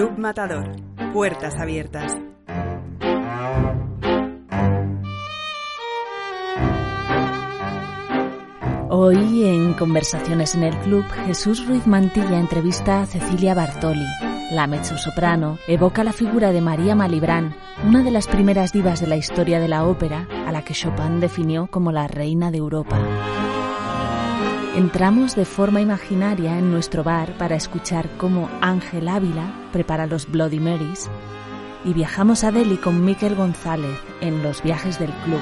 Club Matador. Puertas abiertas. Hoy en Conversaciones en el Club, Jesús Ruiz Mantilla entrevista a Cecilia Bartoli. La mezzosoprano evoca la figura de María Malibran, una de las primeras divas de la historia de la ópera, a la que Chopin definió como la reina de Europa. Entramos de forma imaginaria en nuestro bar para escuchar cómo Ángel Ávila prepara los Bloody Marys y viajamos a Delhi con Miquel González en los viajes del club.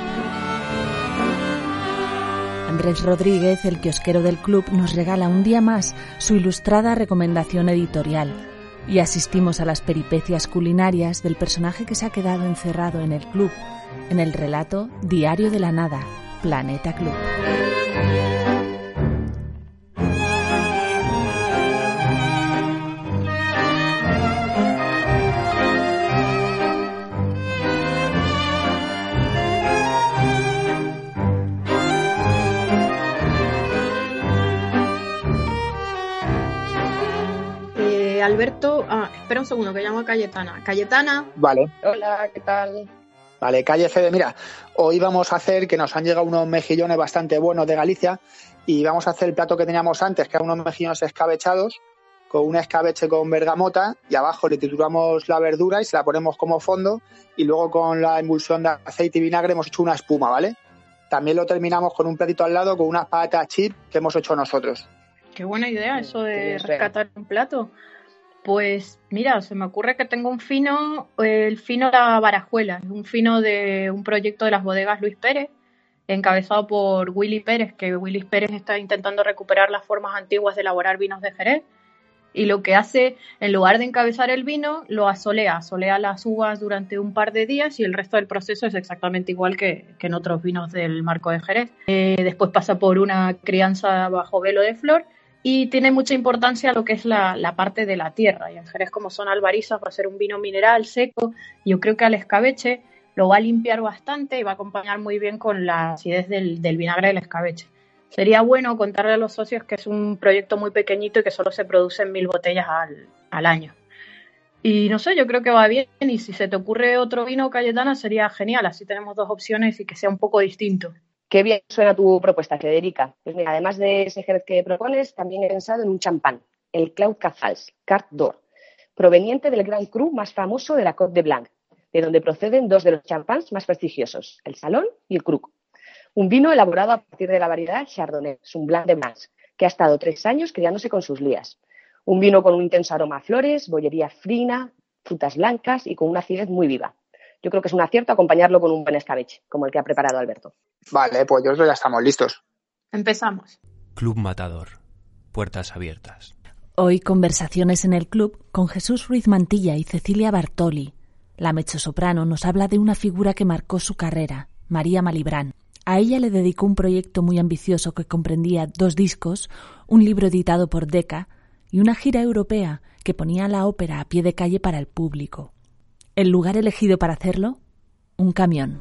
Andrés Rodríguez, el kiosquero del club, nos regala un día más su ilustrada recomendación editorial y asistimos a las peripecias culinarias del personaje que se ha quedado encerrado en el club, en el relato Diario de la Nada, Planeta Club. Alberto, ah, espera un segundo, que llamo a Cayetana. Cayetana, Vale, Hola, ¿qué tal? vale, calle Fede, mira, hoy vamos a hacer que nos han llegado unos mejillones bastante buenos de Galicia y vamos a hacer el plato que teníamos antes, que eran unos mejillones escabechados con un escabeche con bergamota y abajo le trituramos la verdura y se la ponemos como fondo y luego con la emulsión de aceite y vinagre hemos hecho una espuma, ¿vale? También lo terminamos con un platito al lado con unas patatas chip que hemos hecho nosotros. qué buena idea eso de rescatar un plato. Pues mira, se me ocurre que tengo un fino, el fino La Barajuela, un fino de un proyecto de las bodegas Luis Pérez, encabezado por Willy Pérez, que Willy Pérez está intentando recuperar las formas antiguas de elaborar vinos de Jerez. Y lo que hace, en lugar de encabezar el vino, lo asolea, asolea las uvas durante un par de días y el resto del proceso es exactamente igual que, que en otros vinos del marco de Jerez. Eh, después pasa por una crianza bajo velo de flor y tiene mucha importancia lo que es la, parte de la tierra. Y en Jerez, como son albarizas, va a ser un vino mineral seco. Yo creo que al escabeche lo va a limpiar bastante y va a acompañar muy bien con la acidez del, del vinagre del escabeche. Sería bueno contarle a los socios que es un proyecto muy pequeñito y que solo se producen mil botellas al, al año. Y no sé, yo creo que va bien. Y si se te ocurre otro vino, Cayetana, sería genial. Así tenemos dos opciones y que sea un poco distinto. Qué bien suena tu propuesta, Federica. Pues mira, además de ese jerez que propones, también he pensado en un champán, el Cloud Cafals, Carte d'Or, proveniente del Grand Cru más famoso de la Côte de Blanc, de donde proceden dos de los champáns más prestigiosos, el Salón y el Cru. Un vino elaborado a partir de la variedad Chardonnay, un Blanc de Blancs, que ha estado tres años criándose con sus lías. Un vino con un intenso aroma a flores, bollería fina, frutas blancas y con una acidez muy viva. Yo creo que es un acierto acompañarlo con un buen escabeche, como el que ha preparado Alberto. Vale, pues yo creo que ya estamos listos. Empezamos. Club Matador. Puertas abiertas. Hoy conversaciones en el club con Jesús Ruiz Mantilla y Cecilia Bartoli. La mezzosoprano nos habla de una figura que marcó su carrera, María Malibran. A ella le dedicó un proyecto muy ambicioso que comprendía dos discos, un libro editado por Decca y una gira europea que ponía la ópera a pie de calle para el público. El lugar elegido para hacerlo, un camión.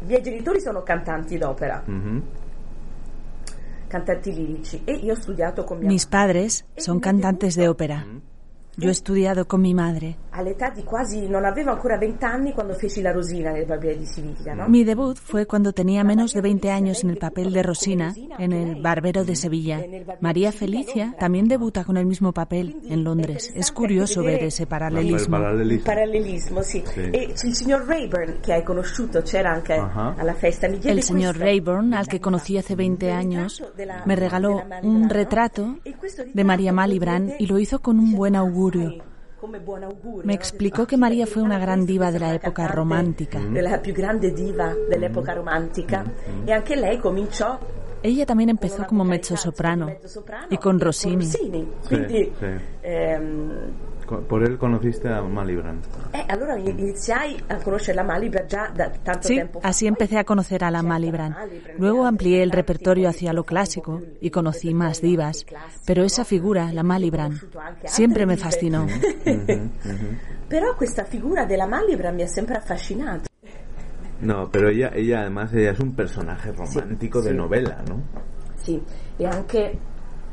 I miei genitori sono cantanti d'opera, cantanti lirici. E io ho studiato con mia Mis padres son cantantes de ópera. Yo he estudiado con mi madre. all'età di quasi non avevo ancora vent'anni quando feci la Rosina nel Barbiere di Siviglia, no? Mi debut fue cuando tenía menos de 20 años en el papel de Rosina en El Barbero de Sevilla. María Felicia también debuta con el mismo papel en Londres. Es curioso ver ese paralelismo. Il parallelismo, sì. E il signor Rayburn che hai conosciuto, c'era anche alla festa, mi diede El señor questo- Rayburn, al que conocí hace 20 años, me regaló un retrato de María Malibran y lo hizo con un buen augurio. Me explicó que María fue una gran diva de la época romántica. De la più grande diva dell'epoca romantica. E anche lei cominciò ella también empezó como mezzo soprano y con Rossini. Sí, sí. Por él conociste a Malibran. Eh, allora iniziai a conoscere la Malibran già da tanto sí, tempo fa. así empecé a conocer a la Malibran. Luego amplié el repertorio hacia lo clásico y conocí más divas. Pero esa figura, la Malibran, siempre me fascinó. Però questa figura della Malibran mi ha sempre affascinato. No, pero ella, ella además ella es un personaje romántico de novela, ¿no? Sì, e anche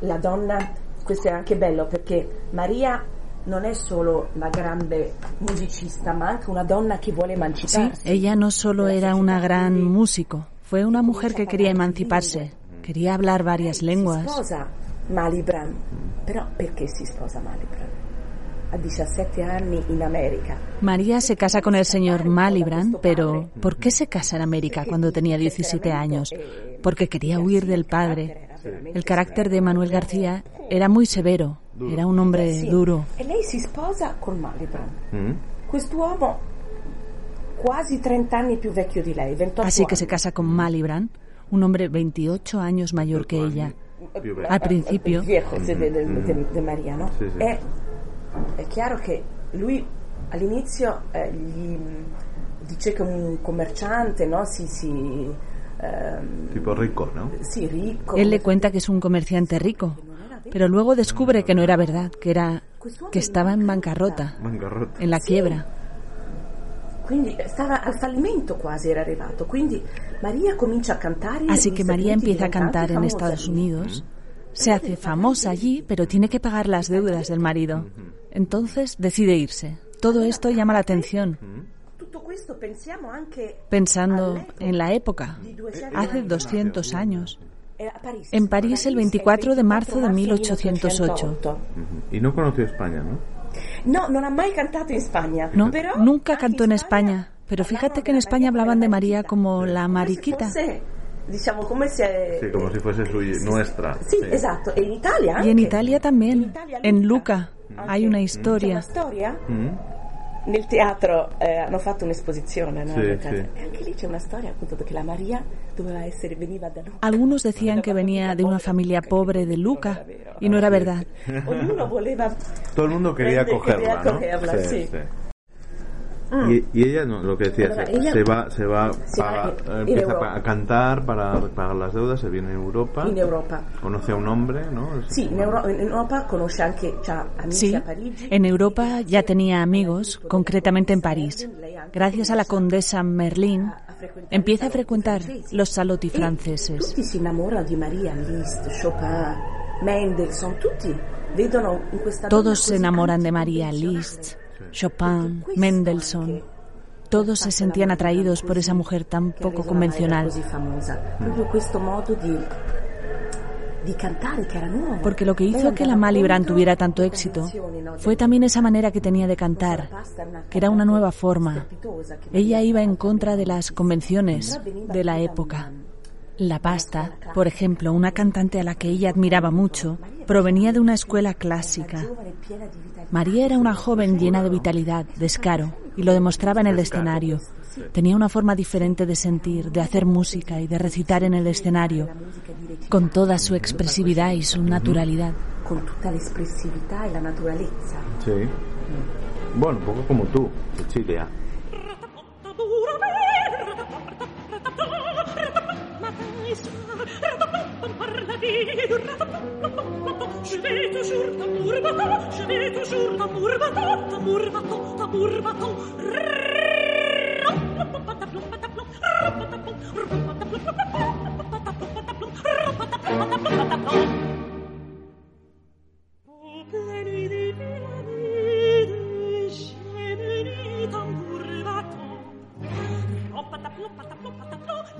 la donna, questo è anche bello perché Maria non è solo la grande musicista, ma anche una donna che vuole Sí, emanciparsi. ella no solo era una gran músico, fue una mujer que quería emanciparse, quería hablar varias Si lenguas. sposa Malibran, però perché si sposa Malibran? A 17 anni in America. María se casa con el señor Malibran, pero ¿por qué se casa en América cuando tenía 17 años? Porque quería huir del padre. El carácter de Manuel García era muy severo, era un hombre duro. E lei si sposa con Malibran. Mm. Quest'uomo quasi 30 anni più vecchio di lei, 28 Así que se casa con Malibran, un hombre 28 años mayor que ella. Al principio, de, no? È, chiaro che lui all'inizio eh, gli dice che un commerciante, no? Si, si, ehm, Tipo rico, ¿no? sì, ricco. él le cuenta que es un comerciante rico, pero luego descubre que no era verdad, que era que estaba en bancarrota, Bancarrota. en la quiebra. Así que María Uniti, empieza a cantar en Estados. Unidos, se hace famosa allí, pero tiene que pagar las deudas del marido. Entonces decide irse. Todo esto llama la atención, anche pensando en la época, di 200 hace anni 200 años. Eh. En París el 24 de marzo de 1808. Ujú. Y no conoció España, ¿no? No, non ha mai cantato in Spagna. No, nunca cantó en España, pero fíjate que en España hablaban de María como la mariquita. Diciamo come se Sí, como si fuese nuestra. Sì, esatto, e in Italia Y en. Italia también, en Luca, hay una C'è historia. una storia? Mm. Nel teatro eh, hanno fatto un'esposizione, no? Sì, Nel teatro. sì. E anche lì c'è una storia appunto che la Maria doveva essere, veniva da noi. Algunos decían que venía de una familia pobre de Luca y no era verdad. Ognuno voleva Todo el mundo quería prendere- cogerla, quería ¿no? cogerla, sí. Y, y ella, no, lo que decía, se, ella- se va, se va, Se va para- in- in empieza a cantar para pagar las deudas, se viene a Europa, in Europa. conoce a un hombre, ¿no? Es- Euro- in Europa conosce anche, amici Sí, a Parigi. en Europa ya tenía amigos, concretamente en París. Gracias a la condesa Merlín, empieza a frecuentar los salotti franceses. Tutti si innamorano di Maria, Liszt, Chopin, Mendelssohn, tutti vedono in questa donna Todos se enamoran de María. Liszt, Chopin, Mendelssohn. Todos se sentían atraídos por esa mujer tan poco convencional. Porque lo que hizo que la Malibran tuviera tanto éxito fue también esa manera que tenía de cantar, que era una nueva forma. Ella iba en contra de las convenciones de la época. La pasta, por ejemplo, una cantante a la que ella admiraba mucho, provenía de una escuela clásica. María era una joven llena de vitalidad, descaro, y lo demostraba en el escenario. Tenía una forma diferente de sentir, de hacer música y de recitar en el escenario, con toda su expresividad y su naturalidad. con tutta l'espressività e la naturalezza. Sí. Bueno, un poco como tú, Cecilia. fille du ratata, je vais toujours tambour je vais toujours tambour battant, tambour battant, tambour battant.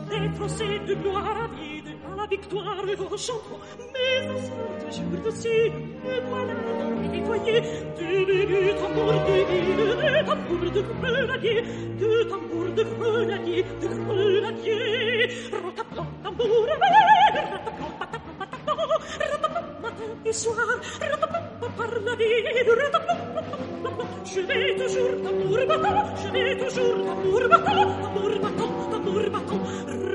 Des procès de gloire à vie. Victoire vos chantons, mais au jour de si, me voilà nettoyé, de bégu tambour ville, de tambour de grenadier, de tambour de grenadier, de grenadier. Rataplan, tambour, rataplan, pataplan, pataplan, rataplan, matin et soir, rataplan, par la rataplan, rataplan, je vais toujours tambour battant, je vais toujours tambour battant, tambour battant, tambour battant.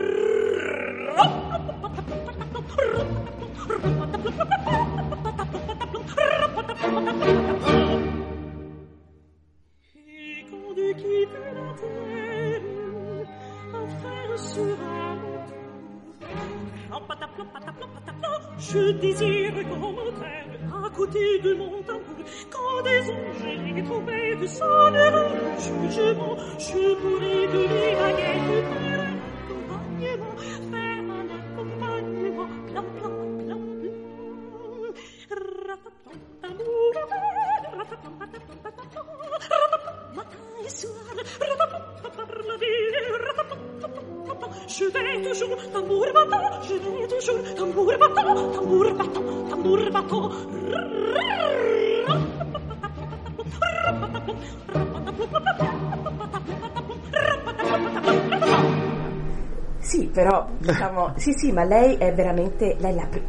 Sì, sì, ma lei è veramente, lei è la, pri-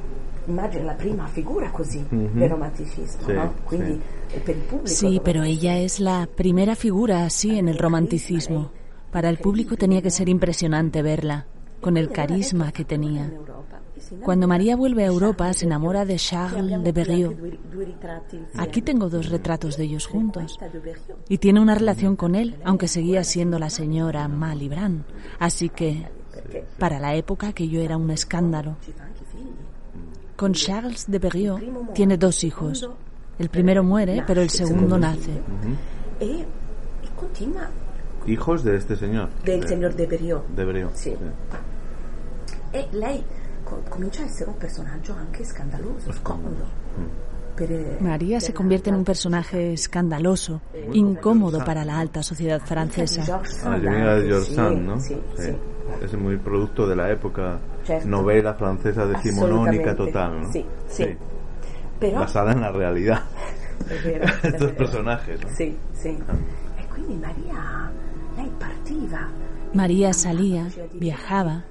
immagino la prima figura così del romanticismo, Sì, no? Quindi eh, per il pubblico. Sí, pero ella es la primera figura así en el romanticismo. Para el público tenía que ser impresionante verla, con el carisma que tenía. Cuando María vuelve a Europa se enamora de Charles de Berriot. Aquí tengo dos retratos de ellos juntos. Y tiene una relación con él, aunque seguía siendo la señora Malibran. Así que, para la época, que yo era un escándalo. Con Charles de Berriot tiene dos hijos. El primero muere, pero el segundo nace. Hijos de este señor. del de, signor De Berriot. De Berriot. Sì. E lei co- comincia a essere un personaggio anche scandaloso, scomodo. Per, eh, María se convierte en un personaje escandaloso, incómodo para la alta sociedad francesa. Ah, yo de George Sí, Sand, ¿no? sí, sí. Es muy producto de la época Certo. novela francesa decimonónica total, ¿no? Sì, sì. Però Basada en la è Estos personajes, ¿no? Sì, sì. E quindi Maria, lei partiva. María salía, viajaba.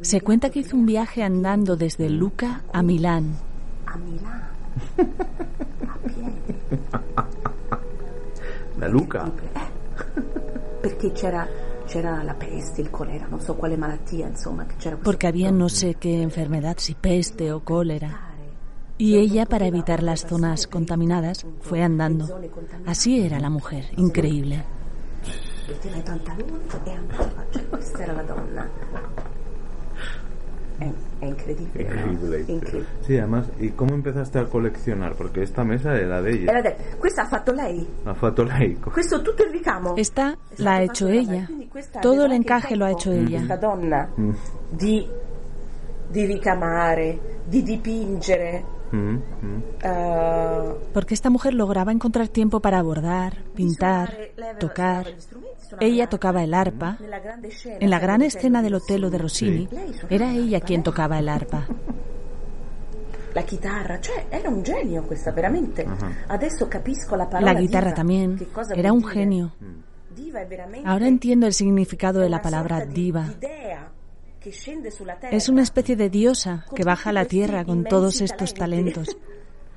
Se cuenta que hizo un viaje andando desde Luca a Milán. a Milano, a piedi, La Luca. perché c'era, c'era la peste, il colera, non so quale malattia, insomma, che c'era questo porque había no sé qué enfermedad, si peste o cólera. Y ella, para evitar las zonas contaminadas, fue andando. Así era la mujer, increíble. e andava, questa era la donna. È, è incredibile. no? Increíble. Además, ¿y cómo empezaste a coleccionar? Porque esta mesa era de ella. Era de- questa ha fatto lei, Ha fatto lei. questo tutto il ricamo. Esta la ha hecho ella. Quindi questa Todo el encaje lo ha hecho Questa ella. donna Mm, di, di ricamare, di dipingere. Mm, eh, Porque esta mujer lograba encontrar tiempo para bordar, pintar, tocar. Ella tocaba el arpa. En la gran escena del Otelo de Rossini, era ella quien lei tocaba el arpa. la chitarra, cioè era un genio questa veramente. Ajá. Adesso capisco la parola La guitarra diva, también. Era un genio. Ahora entiendo el significado de la palabra diva. Es una especie de diosa que baja a la tierra con todos estos talentos.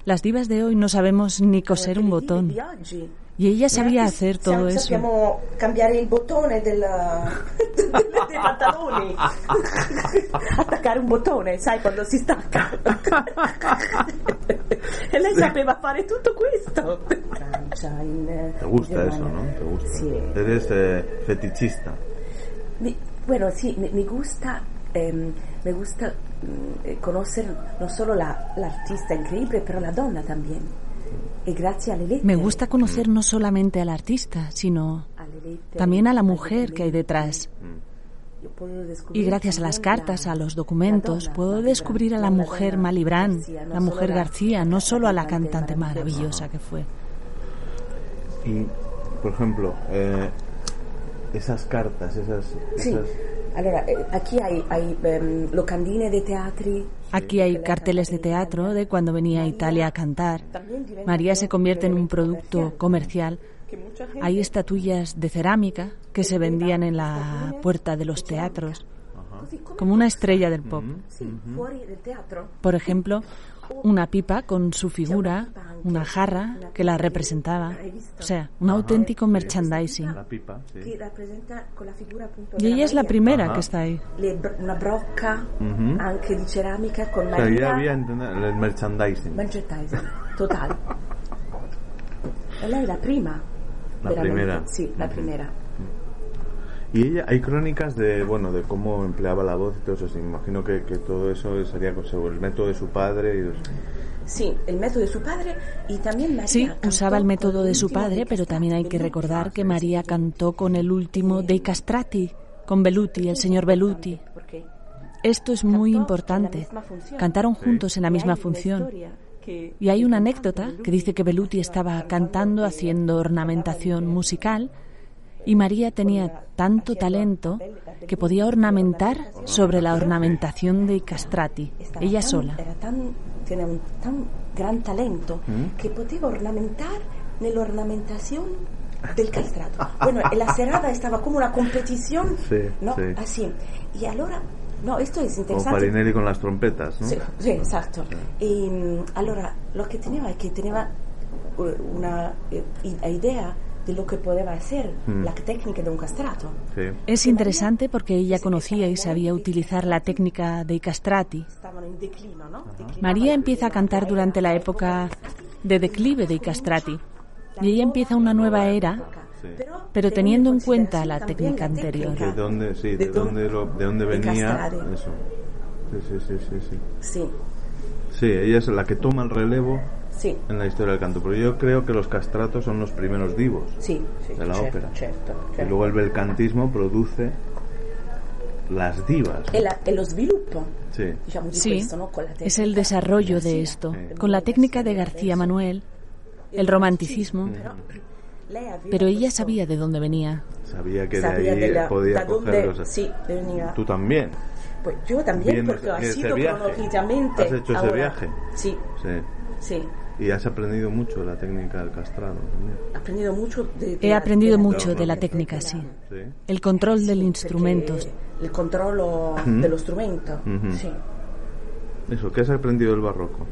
Las divas de hoy no sabemos ni coser un botón. Y ella sabía hacer todo eso. Sappiamo cambiare il bottone del, dei pantaloni. Attaccare un bottone, sai quando si stacca. e lei sapeva fare tutto questo. In Te gusta eso, ¿no? Te gusta. Eres eh, fetichista. Bueno, sí, me, me gusta, me gusta mm, eh, conocer no solo la, la artista increíble, pero la donna también. Y gracias alle lettere, Me gusta conocer no solamente al artista, sino también a la mujer que hay detrás. yo puedo descubrir Y gracias a las cartas, la- a los la documentos, donna puedo Malibran, descubrir a la mujer no la mujer la- García, no solo a la cantante maravillosa que fue. Y, por ejemplo, eh, esas cartas, esas... Sì, esas allora eh, aquí hay, hay locandine dei teatri. Aquí hay carteles de teatro de cuando venía a Italia a cantar. María se convierte en un producto comercial. Hay estatuillas de cerámica que se vendían en la puerta de los teatros, como una estrella del pop. Por ejemplo, una pipa con su figura, una jarra que la representaba. O sea, un auténtico merchandising. La pipa, sí. la Y ella es la primera Ajá. que está ahí. Una brocca Ujú. anche di ceramica con Maria ya había el merchandising. merchandising total e lei è la prima La primera. sì la primera Y ella, hay crónicas de, bueno, de cómo empleaba la voz y todo eso. sí, me imagino que, que todo eso sería el método de su padre y los- sì il metodo di suo padre y también Maria Sí, usaba el método de su padre, pero también hay que Castrati, recordar que María cantó con el último dei castrati, con Beluti, el señor Beluti. perché Esto es muy importante. Cantaron juntos en la misma función. Y hay una anécdota que dice que Beluti estaba cantando, haciendo ornamentación musical, y María tenía tanto talento que podía ornamentar sobre la ornamentación de Castrati, ella sola. Era tan, tenía un tan gran talento Mm. que poteva ornamentar nell'ornamentación del castrato. Bueno, la serata estaba como una competición, Sí, ¿no? sí. Así. Y ahora, no, esto es como interesante. Farinelli con las trompetas, ¿no? Sì, sì, esatto. E, mm, allora, lo che teneva è che teneva eh, una eh, idea di lo che poteva essere Mm. la tecnica di un castrato. Sí. Es interesante porque ella conocía y sabía utilizar la técnica de Castrati. Declino, no? María empieza a cantar durante la época de declive de Castrati y ella empieza una nueva era, Sí. pero teniendo en cuenta la técnica anterior. técnica. ¿De dónde, sí, De de, dónde- lo- de dónde de venía eso? Sí, sí, sí, sí, sí. Sí, ella es la que toma el relevo sì, en la historia del canto, pero yo creo que los castratos son los primeros divos sì, sì, de la certo, ópera. certo, Y certo. luego el belcantismo produce las divas. E, la- e lo sviluppo, Sí. Sí, questo, no? Con la es el desarrollo de esto. Sí. Con la técnica de García Manuel, el romanticismo, pero ella sabía de dónde venía. Sabía que sabía de ahí della- podía da coger cosas. sì, veniva. Tú también. Pues yo también, Vienes porque ha de ese sido viaje. cronológicamente. ¿Has hecho ese ahora. viaje? Sí, Sí. sí. Y has aprendido mucho de la técnica del castrado también. He aprendido mucho de, de He la- aprendido de mucho técnica, de la técnica, sí. Sí. El control del instrumento. Il controllo Mhm. dello strumento. Mhm. Sì. Eso, ¿qué has aprendido del barroco?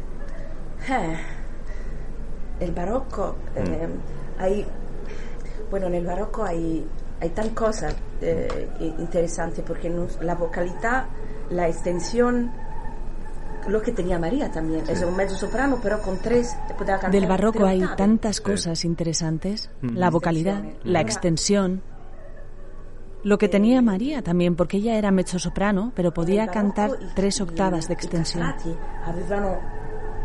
Eh, el barroco, eh, hay, bueno, en el barroco hay, hay tan cosas eh, interesantes porque nos- la vocalidad, la extensión, lo que tenía María también, es un mezzo soprano, pero con tres, podía cantar Del barroco hay tantas cosas interesantes. Mm. La vocalidad, Extensiones. la extensión. Lo que tenía María también, porque ella era mezzosoprano, pero podía cantar tres octavas de extensión. castrati avevano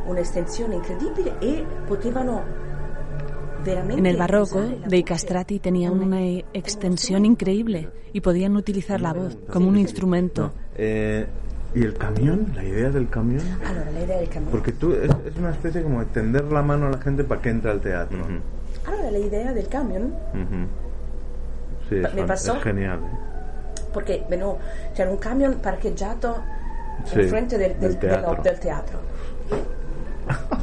un'estensione incredibile e potevano veramente En el barroco, voce castrati tenían come- una extensión increíble y podían utilizar la voz como un instrumento. Eh, ¿Y el camión? ¿La idea del camión? Allora, la idea del camion. Porque tú es, es una especie como de tender la mano a la gente para que entre al teatro. Allora, la idea del camion, Ujú. Sí, es, Me pasó- es genial. ¿eh? perché venu- c'era un camion parcheggiato Sì, in frente del, del- del teatro. dello- del teatro.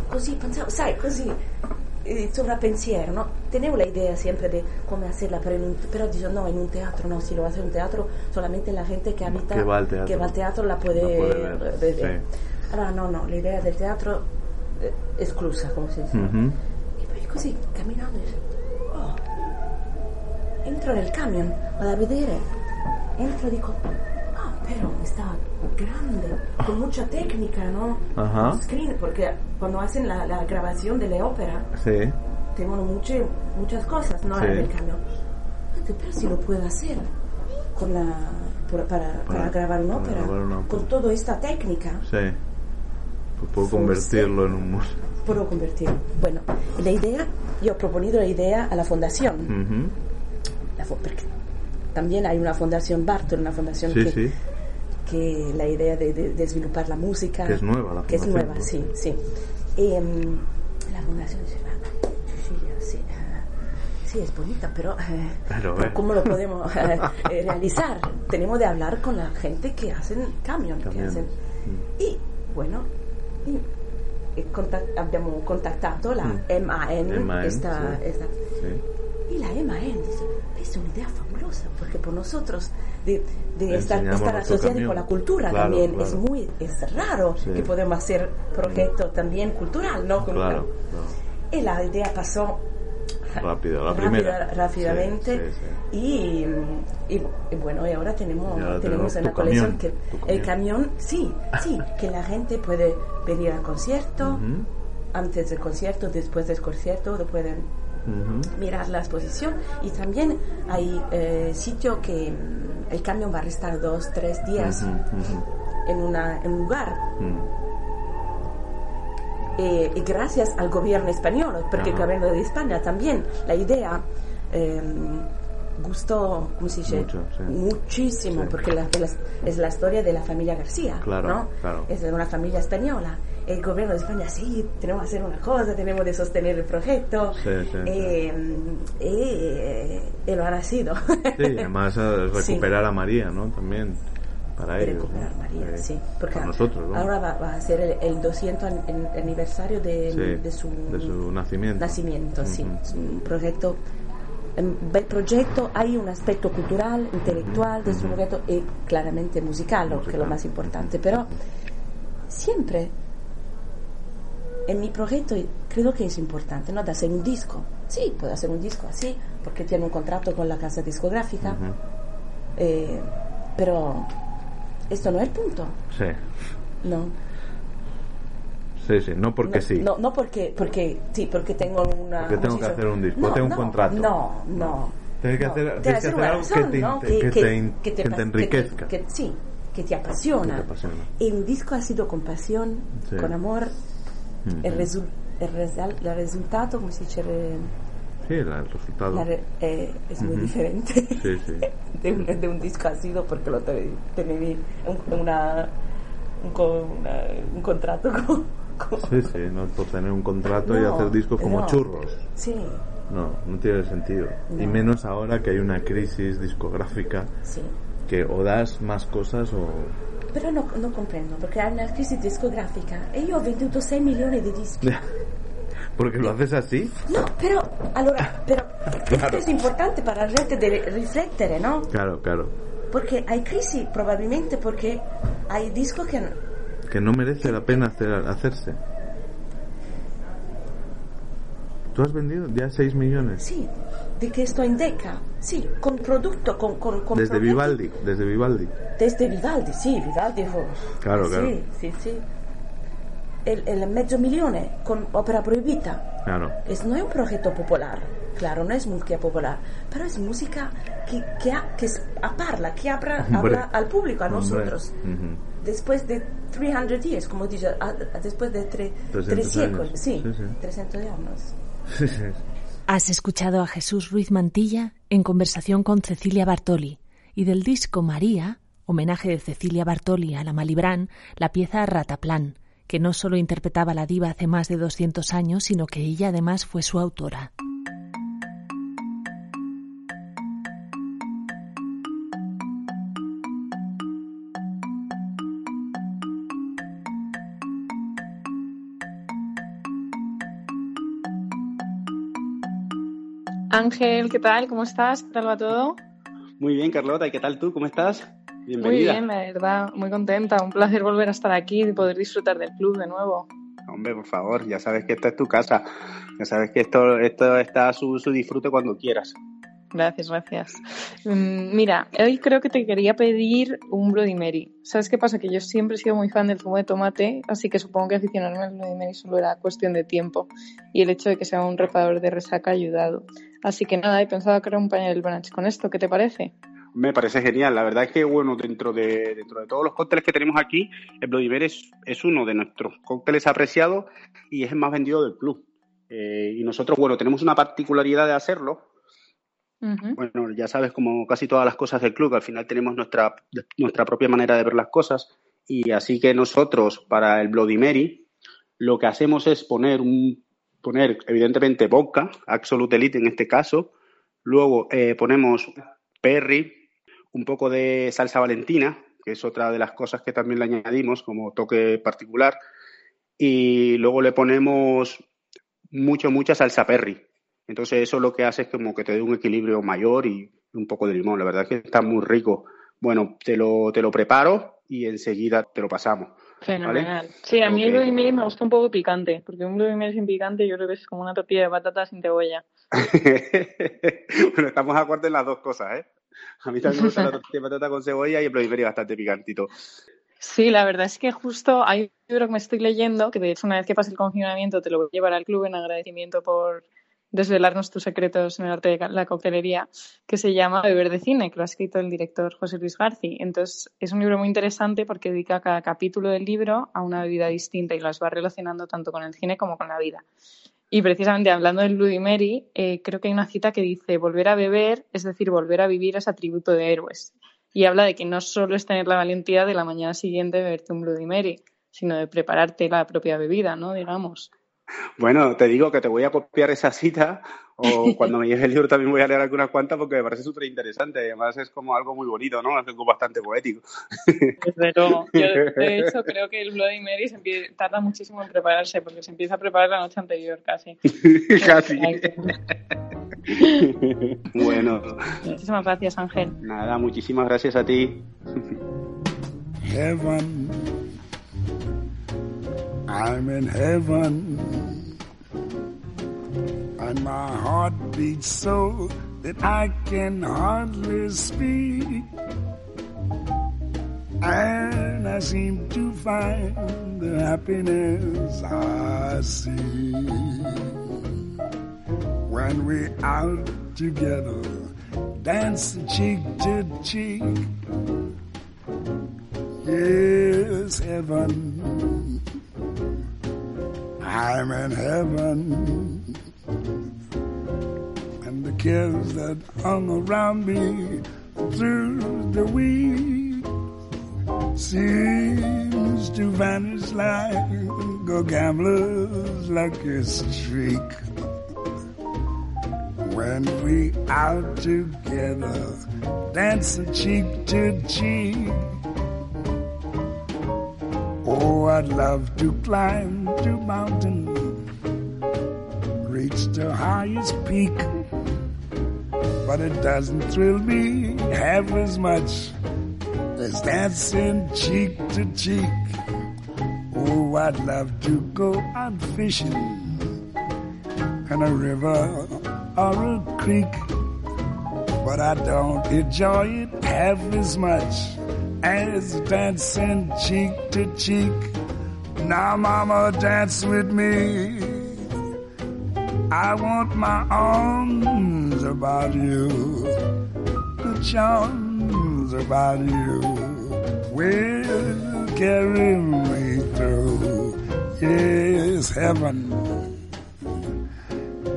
Così pensavo, sai, così il sovrappensiero, no? Tenevo l'idea sempre di come hacerla, pero, en un- pero no, in un teatro no, si lo hacer un teatro solamente la gente che abita, Que va al teatro. che va al teatro la puede, La puede ver, eh, vedere. sì. Allora no, no, l'idea del teatro eh, esclusa, come si dice. E poi così, camminando, oh, entro nel camion, vado a vedere, entro dico, ah, però sta grande, con mucha técnica, ¿no? Ajá. Screen, porque cuando hacen la, la grabación de la ópera, Sí. tengo muche, muchas cosas, ¿no? Sí. El camión. Digo, pero si lo puedo hacer con la, por- para, para, Para- grabar una ópera, grabar una ópera. con toda esta técnica, Sí. Pues puedo convertirlo en un museo. puedo convertir. Bueno, la idea, yo he proponido la idea a la fundación. Ujú. La fo- porque también hay una fundación Bartol, una fundación Sí, que, sí. que la idea de, de, de desvilupar la música. Que es nueva la Que es fundación, nueva, sí, sí. Y, em, la fundación dice, "Ah, Cecilia, sí, sí, es bonita, pero, eh, Pero, eh. ¿cómo lo podemos eh, eh, realizar? Tenemos de hablar con la gente que hacen camion, que hacen... Y, bueno, y, e contact- abbiamo contattato la Mm. MAN, MAN, esta, sì. esta Sí. y la Emma N dice, es una idea fabulosa, porque por nosotros, de, de estar, estar asociados con la cultura Claro, también, claro. es muy es raro Sí. que podemos hacer proyecto también cultural, ¿no? Claro, Y la idea pasó. Rápido, la primera. rápidamente Sí, sí, sí. Y, y- y bueno, y ahora tenemos, ahora tenemos tenemos una tu colección que el camión. sí, sí, que la gente puede venir al concierto, Ujú, antes del concierto, después del concierto, lo pueden mirar la exposición. Y también hay eh, sitio que mm, el camión va a estar dos, tres días en, una, en un lugar. Ujú. eh, y gracias al gobierno español, porque el gobierno de España también, la idea eh, gustó, ¿cómo se dice? Mucho, sí. Muchísimo, Sí. porque la- la- es la historia de la familia García, Claro, ¿no? claro. Es de una familia española. El gobierno de España, sí, tenemos que hacer una cosa, tenemos de sostener el proyecto. Sí, sí. Eh, eh, y lo han sido. Sí, además eh, recuperar a María, ¿no? También para ellos. recuperar ¿no? María, Eh, sí. Porque para nosotros, ¿no? ahora va, va a ser el, el 200 an- an- aniversario de, su, de su nacimiento. un proyecto, bel proyecto, hay un aspecto cultural, intelectual de su proyecto y claramente musical, lo que es lo más importante, pero siempre en mi proyecto creo que es importante, ¿no? De hacer un disco. Sí, puedo hacer un disco así, porque tiene un contrato con la casa discográfica, Ujú. eh, pero esto no es el punto, Sí, ¿no? Sí, sí, no porque no, sí. No, no porque, porque, sí, porque tengo una... Porque tengo ¿cómo se que hacer un disco, No, tengo un contrato. No, no. Tienes que hacer, Tiene tienes que hacer algo que razón, te, que te in- que te enriquezca. que- sí, que te apasiona. Que te apasiona. Un disco ha sido con pasión, Sí. con amor. Ujú. El, resu- el, resal- el resultado, como se dice, Sí, la- el resultado. la re- eh, es muy Ujú. diferente Sí, sí. de, un, de un disco ácido porque lo te- tenía un, una, un, una- un contrato con, Sí, sí, no por tener un contrato y No, hacer discos como no. churros. Sí, No, no tiene sentido. Y No. menos ahora que hay una crisis discográfica sí. que o das más cosas o... Però no, non comprendo, perché è una crisi discografica e io ho venduto 6 milioni di dischi. Porque lo haces así. No, però, allora, però, Claro. esto es importante para la gente de riflettere, no? Claro, claro. Porque hay crisi probabilmente porque hay discos que... Que no merece la pena hacer, hacerse. ¿Tú has vendido ya 6 millones? Sì, di che sto in Decca, sì, con prodotto, con... con, con Desde progetti- Vivaldi, desde Vivaldi. Desde Vivaldi, sì, Vivaldi fu... Claro, claro. Sì, sì, Il, il mezzo milione con Opera Proibita. Claro. Es, no es un proyecto popular, claro, no es música popular, pero es música que, que, ha- que es- parla, que habla al público, a Hombre. nosotros. Ujú. Después de 300 years, como dice, a- a- después de tre- 300 tres siglos, años. sí, Sí, sí. 300 años. Has escuchado a Jesús Ruiz Mantilla en conversación con Cecilia Bartoli y del disco María, homenaje de Cecilia Bartoli a la Malibrán, la pieza Rataplan, que no solo interpretaba la diva hace más de 200 años, sino que ella además fue su autora. Ángel, ¿qué tal? ¿Cómo estás? ¿Qué tal va todo? Muy bien, Carlota, ¿y qué tal tú? ¿Cómo estás? Muy Bienvenida. bien, la verdad, muy contenta. Un placer volver a estar aquí y poder disfrutar del club de nuevo. Hombre, por favor, ya sabes que esta es tu casa. Ya sabes que esto, esto está a su, su disfrute cuando quieras. Gracias, gracias. Mm, Mira, hoy creo que te quería pedir un Bloody Mary. ¿Sabes qué pasa? Que yo siempre he sido muy fan del zumo de tomate, así que supongo que aficionarme al Bloody Mary solo era cuestión de tiempo. Y el hecho de que sea un reparador de resaca ha ayudado. Así que nada, he pensado era un pañal brunch con esto. ¿Qué te parece? Me parece genial. La verdad es que, bueno, dentro de, dentro de todos los cócteles que tenemos aquí, el Bloody Mary es, es uno de nuestros cócteles apreciados y es el más vendido del club. Eh, y nosotros, bueno, tenemos una particularidad de hacerlo. Bueno, ya sabes, como casi todas las cosas del club, al final tenemos nuestra, nuestra propia manera de ver las cosas. Y así que nosotros, para el Bloody Mary, lo que hacemos es poner, un, poner evidentemente vodka, Absolute Elite en este caso. Luego eh, ponemos perry, un poco de salsa valentina, que es otra de las cosas que también le añadimos como toque particular. Y luego le ponemos mucho, mucha salsa perry. Entonces eso lo que hace es como que te dé un equilibrio mayor y un poco de limón. La verdad es que está muy rico. Bueno, te lo, te lo preparo y enseguida te lo pasamos. Fenomenal. Sí, a mí el Bloody Mary me gusta un poco picante, porque un Bloody Mary sin picante yo creo que es como una tortilla de patatas sin cebolla. bueno, estamos de acuerdo en las dos cosas, ¿eh? A mí también me gusta la tortilla de patata con cebolla y el Bloody Mary bastante picantito. Sí, la verdad es que justo hay un libro que me estoy leyendo, que de hecho una vez que pase el confinamiento te lo voy a llevar al club en agradecimiento por desvelarnos tus secretos en el arte de la coctelería, que se llama Beber de Cine, que lo ha escrito el director José Luis García. Entonces, es un libro muy interesante porque dedica cada capítulo del libro a una bebida distinta y las va relacionando tanto con el cine como con la vida. Y precisamente hablando del Bloody Mary, eh, creo que hay una cita que dice, volver a beber, es decir, volver a vivir es atributo de héroes. Y habla de que no solo es tener la valentía de la mañana siguiente beberte un Bloody Mary, sino de prepararte la propia bebida, ¿no? Digamos. Bueno, te digo que te voy a copiar esa cita o cuando me llegue el libro también voy a leer algunas cuantas porque me parece súper interesante. Además es como algo muy bonito, ¿no? Es algo bastante poético. Desde luego. Yo, de hecho, creo que el Bloody Mary se tarda muchísimo en prepararse porque se empieza a preparar la noche anterior casi. casi. bueno. Muchísimas gracias, Ángel. Nada, muchísimas gracias a ti. Heaven. I'm in heaven. And my heart beats so that I can hardly speak. And I seem to find the happiness I see when we're out together, dance cheek to cheek. Yes, heaven. I'm in heaven. And the cares that hung around me through the week seems to vanish like a gambler's lucky streak. When we out together, dancing cheek to cheek. I'd love to climb to mountain, reach the highest peak. But it doesn't thrill me half as much as dancing cheek to cheek. Oh, I'd love to go out fishing in a river or a creek. But I don't enjoy it half as much as dancing cheek to cheek. Now, mama, dance with me. I want my arms about you, the charms about you will carry me through. Yes, heaven.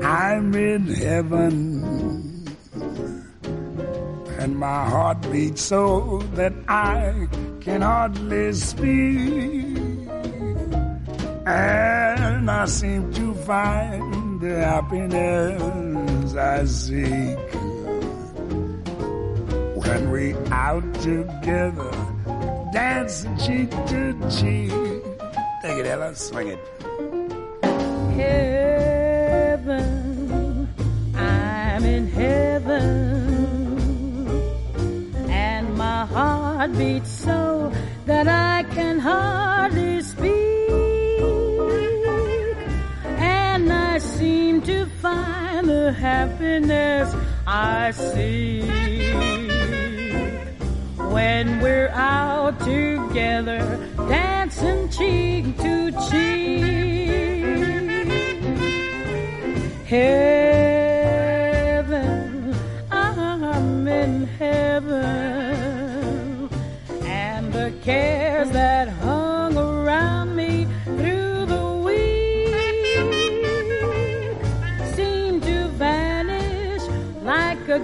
I'm in heaven and my heart beats so that I can hardly speak. And I seem to find the happiness I seek when we out together, dancing cheek to cheek. Take it, Ella, swing it. Heaven, I'm in heaven and my heart beats so that I can hardly the happiness I see when we're out together, dancing cheek to cheek. Heaven,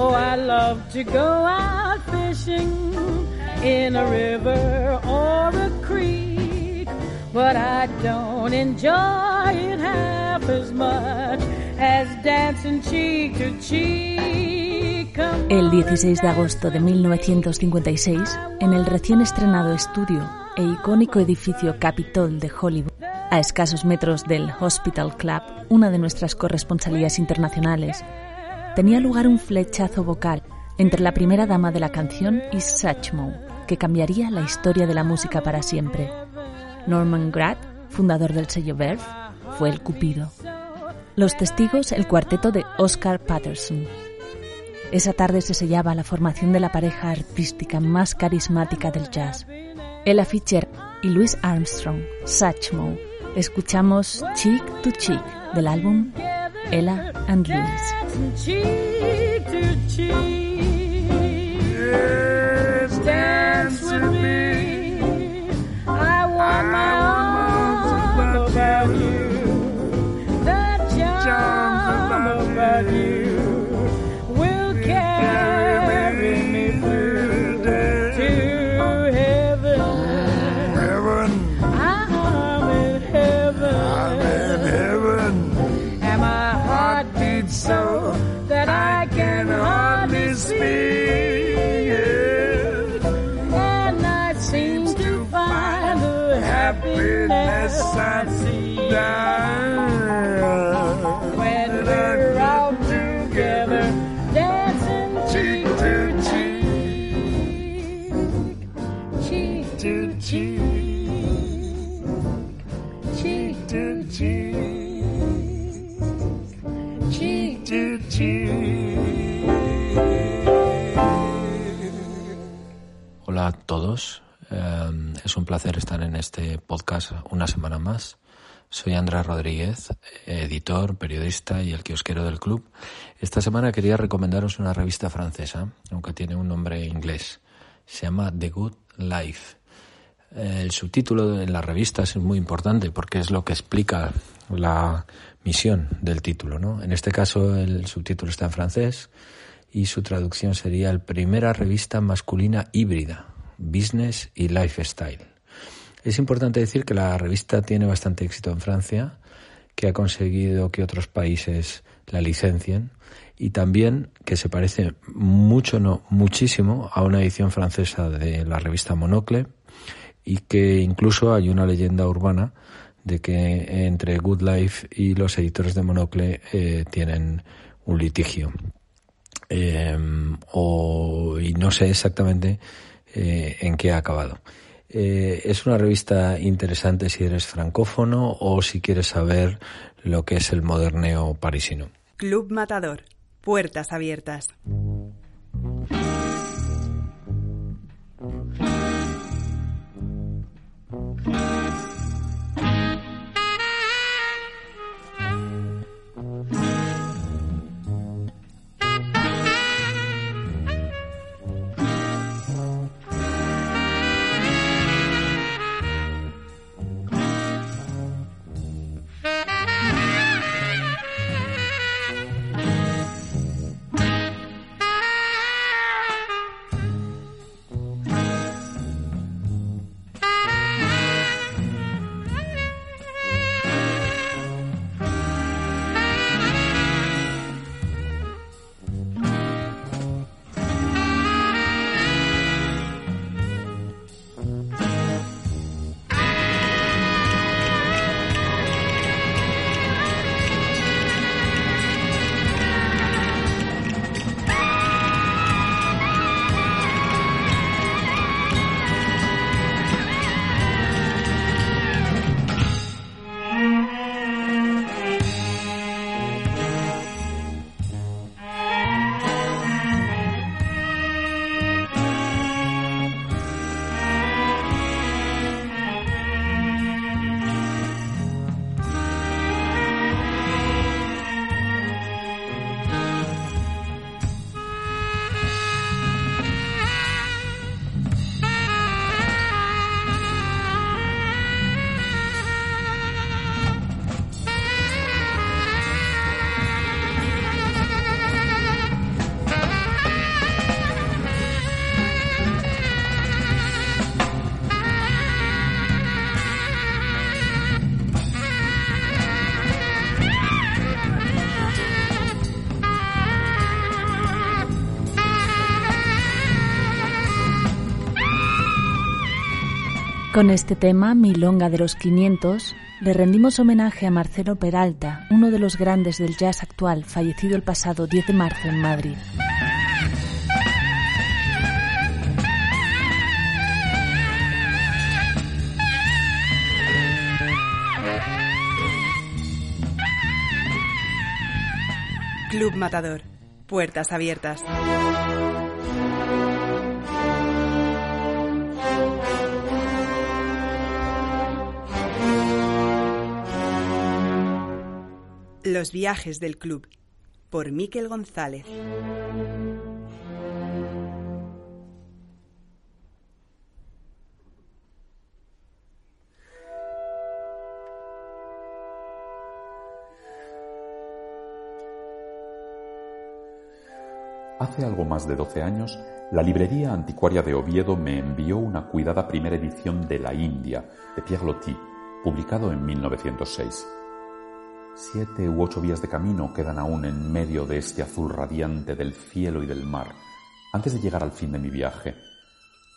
Oh, I love to go out fishing in a river or a creek, but I don't enjoy it half as much as dancing cheek to cheek. El 16 de agosto de 1956, en el recién estrenado estudio e icónico edificio Capitol de Hollywood, a escasos metros del Hospital Club, una de nuestras corresponsalías internacionales, tenía lugar un flechazo vocal entre la primera dama de la canción y Satchmo, que cambiaría la historia de la música para siempre. Norman Gratt, fundador del sello Verve, fue el cupido. Los testigos, el cuarteto de Oscar Patterson. Esa tarde se sellaba la formación de la pareja artística más carismática del jazz. Ella Fischer y Louis Armstrong, Satchmo. Escuchamos Cheek to Cheek del álbum Ella and Louis. Estar en este podcast una semana más. Soy Andrés Rodríguez, editor, periodista y el kiosquero del club. Esta semana quería recomendaros una revista francesa, aunque tiene un nombre inglés. Se llama The Good Life. El subtítulo en la revista es muy importante porque es lo que explica la misión del título. ¿no? En este caso el subtítulo está en francés y su traducción sería el primera revista masculina híbrida, business y lifestyle. Es importante decir que la revista tiene bastante éxito en Francia, que ha conseguido que otros países la licencien y también que se parece mucho, no muchísimo, a una edición francesa de la revista Monocle y que incluso hay una leyenda urbana de que entre Good Life y los editores de Monocle eh, tienen un litigio. Eh, o, y no sé exactamente eh, en qué ha acabado. Eh, es una revista interesante si eres francófono o si quieres saber lo que es el moderneo parisino. Club Matador. Puertas abiertas. Con este tema, Milonga de los 500, le rendimos homenaje a Marcelo Peralta, uno de los grandes del jazz actual, fallecido el pasado 10 de marzo en Madrid. Club Matador. Puertas abiertas. Los viajes del club. Por Miquel González. Hace algo más de 12 años, la librería anticuaria de Oviedo me envió una cuidada primera edición de La India, de Pierre Loti, publicado en 1906. Siete u ocho vías de camino quedan aún en medio de este azul radiante del cielo y del mar, antes de llegar al fin de mi viaje.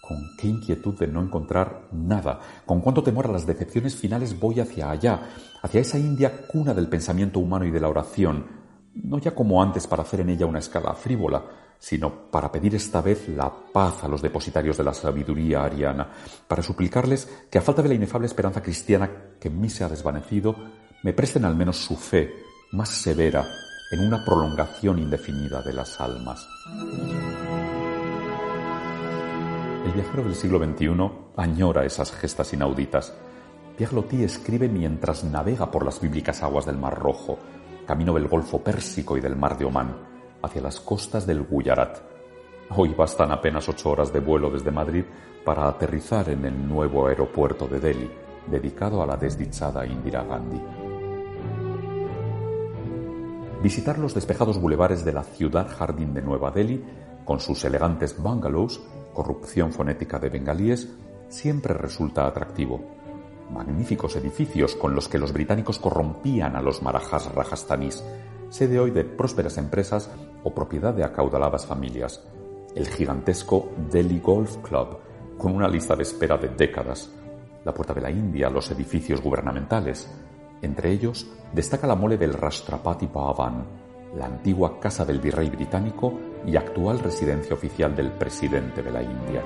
Con qué inquietud de no encontrar nada, con cuánto temor a las decepciones finales voy hacia allá, hacia esa India cuna del pensamiento humano y de la oración, no ya como antes para hacer en ella una escala frívola, sino para pedir esta vez la paz a los depositarios de la sabiduría ariana, para suplicarles que a falta de la inefable esperanza cristiana que en mí se ha desvanecido, me presten al menos su fe más severa en una prolongación indefinida de las almas. El viajero del siglo XXI añora esas gestas inauditas. Pierre Loti escribe mientras navega por las bíblicas aguas del Mar Rojo, camino del Golfo Pérsico y del Mar de Omán, hacia las costas del Guyarat. Hoy bastan apenas ocho horas de vuelo desde Madrid para aterrizar en el nuevo aeropuerto de Delhi, dedicado a la desdichada Indira Gandhi. Visitar los despejados bulevares de la ciudad jardín de Nueva Delhi, con sus elegantes bungalows, corrupción fonética de bengalíes, siempre resulta atractivo magníficos edificios con los que los británicos corrompían a los marajas rajastanís, sede hoy de prósperas empresas o propiedad de acaudaladas familias. El gigantesco Delhi Golf Club, con una lista de espera de décadas. La Puerta de la India, los edificios gubernamentales. Entre ellos destaca la mole del Rashtrapati Bhavan, la antigua casa del virrey británico y actual residencia oficial del presidente de la India.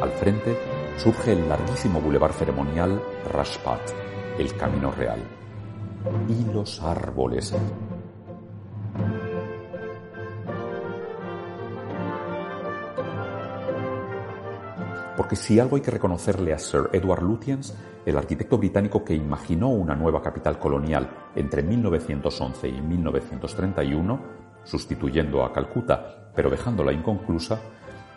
Al frente surge el larguísimo bulevar ceremonial Rashpat, el camino real. Y los árboles. Porque si algo hay que reconocerle a Sir Edward Lutyens, el arquitecto británico que imaginó una nueva capital colonial entre 1911 y 1931, sustituyendo a Calcuta, pero dejándola inconclusa,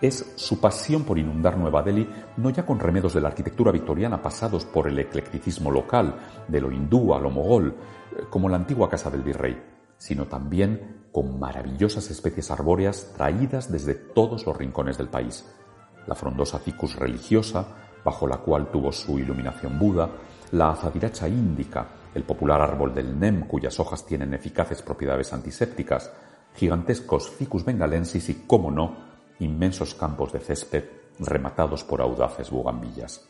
es su pasión por inundar Nueva Delhi no ya con remedos de la arquitectura victoriana pasados por el eclecticismo local, de lo hindú a lo mogol, eh, como la antigua casa del virrey, sino también con maravillosas especies arbóreas traídas desde todos los rincones del país. La frondosa ficus religiosa, bajo la cual tuvo su iluminación Buda, la azadiracha índica, el popular árbol del nem cuyas hojas tienen eficaces propiedades antisépticas, gigantescos ficus bengalensis y, cómo no, inmensos campos de césped rematados por audaces bugambillas.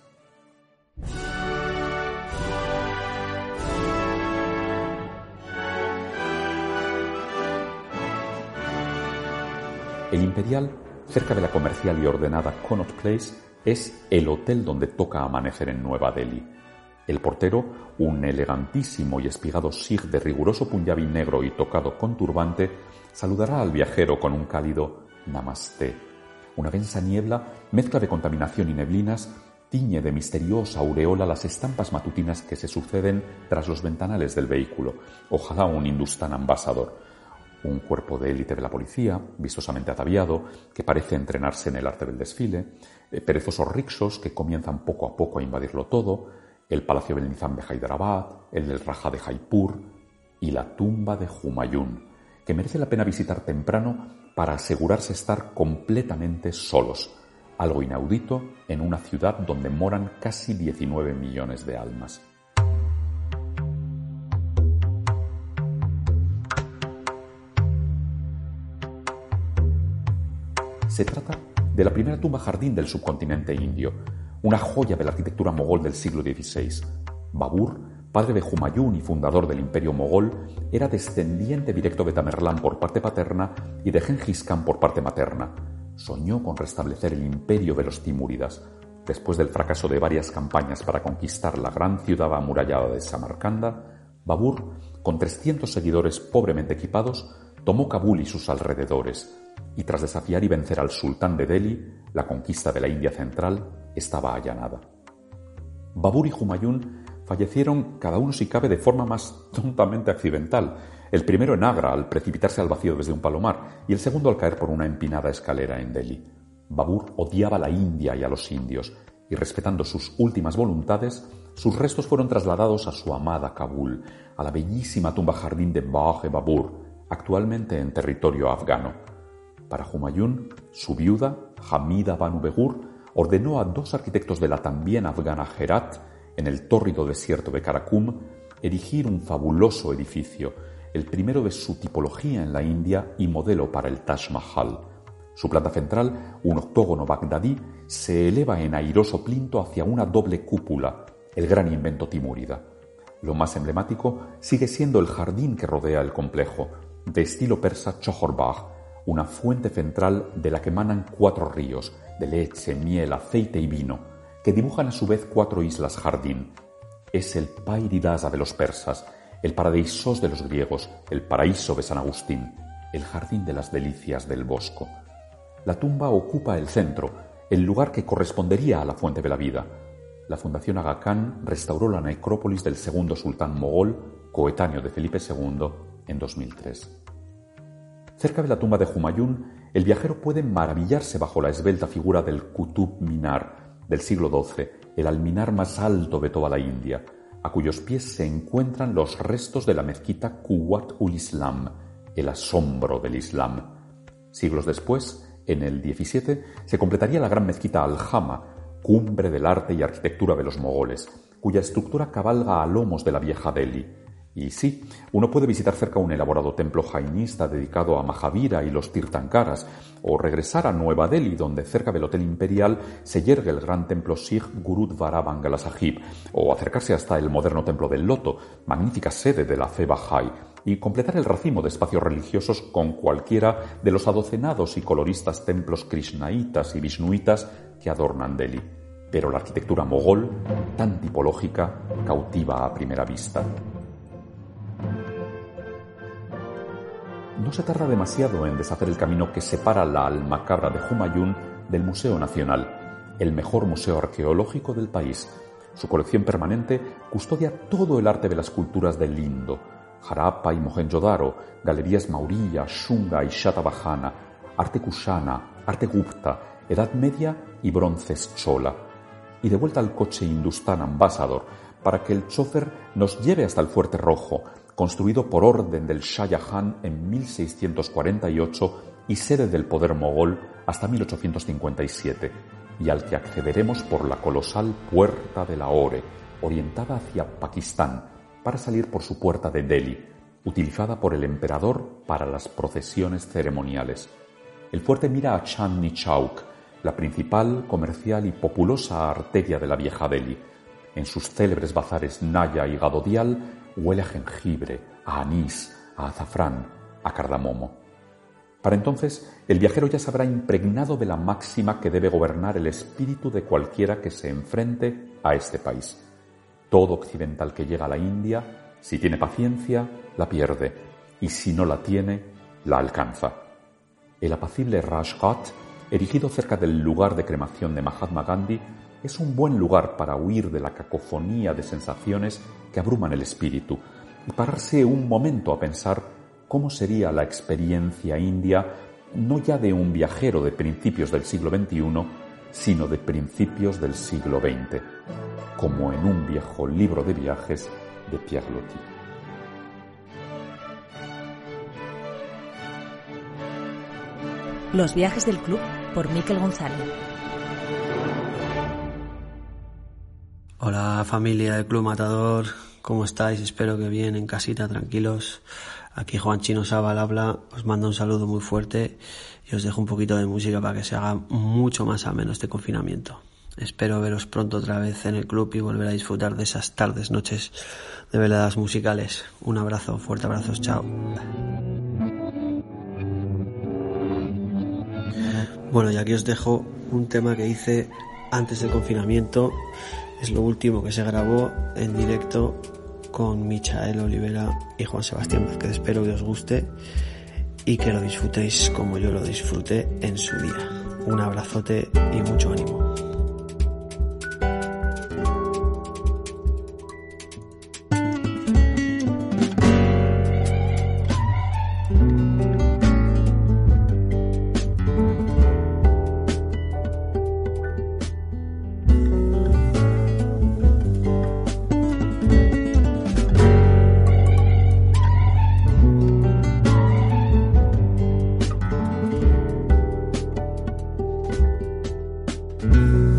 El Imperial, cerca de la comercial y ordenada Connaught Place, es el hotel donde toca amanecer en Nueva Delhi. El portero, un elegantísimo y espigado sig de riguroso punjabi negro y tocado con turbante, saludará al viajero con un cálido Namaste. Una densa niebla, mezcla de contaminación y neblinas, tiñe de misteriosa aureola las estampas matutinas que se suceden tras los ventanales del vehículo. Ojalá un hindustán ambasador. Un cuerpo de élite de la policía, vistosamente ataviado, que parece entrenarse en el arte del desfile, eh, perezosos rixos que comienzan poco a poco a invadirlo todo, el palacio del Nizam de Hyderabad, el del Raja de Jaipur y la tumba de Humayun, que merece la pena visitar temprano para asegurarse estar completamente solos, algo inaudito en una ciudad donde moran casi 19 millones de almas. Se trata de la primera tumba jardín del subcontinente indio, una joya de la arquitectura mogol del siglo XVI. Babur, padre de Humayun y fundador del imperio mogol, era descendiente directo de Tamerlán por parte paterna y de Genghis Khan por parte materna. Soñó con restablecer el imperio de los Timúridas. Después del fracaso de varias campañas para conquistar la gran ciudad amurallada de Samarcanda, Babur, con 300 seguidores pobremente equipados, tomó Kabul y sus alrededores, y tras desafiar y vencer al sultán de Delhi, la conquista de la India central estaba allanada. Babur y Humayun fallecieron cada uno si cabe de forma más tontamente accidental, el primero en Agra al precipitarse al vacío desde un palomar y el segundo al caer por una empinada escalera en Delhi. Babur odiaba a la India y a los indios, y respetando sus últimas voluntades, sus restos fueron trasladados a su amada Kabul, a la bellísima tumba jardín de Baj Babur, actualmente en territorio afgano. Para Humayun, su viuda, Hamida Banu Begur, ordenó a dos arquitectos de la también afgana Herat, en el tórrido desierto de Karakum, erigir un fabuloso edificio, el primero de su tipología en la India y modelo para el Taj Mahal. Su planta central, un octógono bagdadí, se eleva en airoso plinto hacia una doble cúpula, el gran invento timúrida. Lo más emblemático sigue siendo el jardín que rodea el complejo, de estilo persa Chohorbagh, una fuente central de la que emanan cuatro ríos, de leche, miel, aceite y vino, que dibujan a su vez cuatro islas jardín. Es el Pairidasa de los persas, el Paradisos de los griegos, el paraíso de San Agustín, el jardín de las delicias del Bosco. La tumba ocupa el centro, el lugar que correspondería a la fuente de la vida. La Fundación Aga Khan restauró la necrópolis del segundo sultán mogol, coetáneo de Felipe II, en 2003. Cerca de la tumba de Humayun, el viajero puede maravillarse bajo la esbelta figura del Qutub Minar del siglo XII, el alminar más alto de toda la India, a cuyos pies se encuentran los restos de la mezquita Quwat ul Islam, el asombro del Islam. Siglos después, en el 17 se completaría la gran mezquita Al-Hama, cumbre del arte y arquitectura de los mogoles, cuya estructura cabalga a lomos de la vieja Delhi. Y sí, uno puede visitar cerca un elaborado templo jainista dedicado a Mahavira y los Tirthankaras, o regresar a Nueva Delhi, donde cerca del Hotel Imperial se yergue el gran templo Sikh Gurudvara Bangala Sahib, o acercarse hasta el moderno templo del Loto, magnífica sede de la fe Bahá'í, y completar el racimo de espacios religiosos con cualquiera de los adocenados y coloristas templos krishnaitas y vishnuitas que adornan Delhi. Pero la arquitectura mogol, tan tipológica, cautiva a primera vista. No se tarda demasiado en deshacer el camino que separa la Almacabra de Humayun del Museo Nacional, el mejor museo arqueológico del país. Su colección permanente custodia todo el arte de las culturas del Indo, Harappa y Mohenjo-Daro, galerías Maurya, Shunga y Shatabajana, arte Kushana, arte Gupta, Edad Media y bronces Chola. Y de vuelta al coche Hindustan Ambassador para que el chofer nos lleve hasta el Fuerte Rojo, construido por orden del Shah Jahan en 1648 y sede del poder mogol hasta 1857, y al que accederemos por la colosal Puerta de la Ore, orientada hacia Pakistán, para salir por su puerta de Delhi, utilizada por el emperador para las procesiones ceremoniales. El fuerte mira a Chandni Chowk, la principal, comercial y populosa arteria de la vieja Delhi. En sus célebres bazares Naya y Gadodial huele a jengibre, a anís, a azafrán, a cardamomo. Para entonces, el viajero ya se habrá impregnado de la máxima que debe gobernar el espíritu de cualquiera que se enfrente a este país. Todo occidental que llega a la India, si tiene paciencia, la pierde, y si no la tiene, la alcanza. El apacible Rajghat, erigido cerca del lugar de cremación de Mahatma Gandhi, es un buen lugar para huir de la cacofonía de sensaciones que abruman el espíritu y pararse un momento a pensar cómo sería la experiencia india no ya de un viajero de principios del siglo XXI, sino de principios del siglo XX como en un viejo libro de viajes de Pierre Loti. Los viajes del club por Miquel González. Hola familia del Club Matador, ¿cómo estáis? Espero que bien, en casita, tranquilos. Aquí Juan Chino Saba habla, os mando un saludo muy fuerte y os dejo un poquito de música para que se haga mucho más ameno este confinamiento. Espero veros pronto otra vez en el club y volver a disfrutar de esas tardes, noches de veladas musicales. Un abrazo, fuerte abrazo, chao. Bueno, y aquí os dejo un tema que hice antes del confinamiento. Es lo último que se grabó en directo con Michael Olivera y Juan Sebastián Vázquez. Espero que os guste y que lo disfrutéis como yo lo disfruté en su día. Un abrazote y mucho ánimo. Club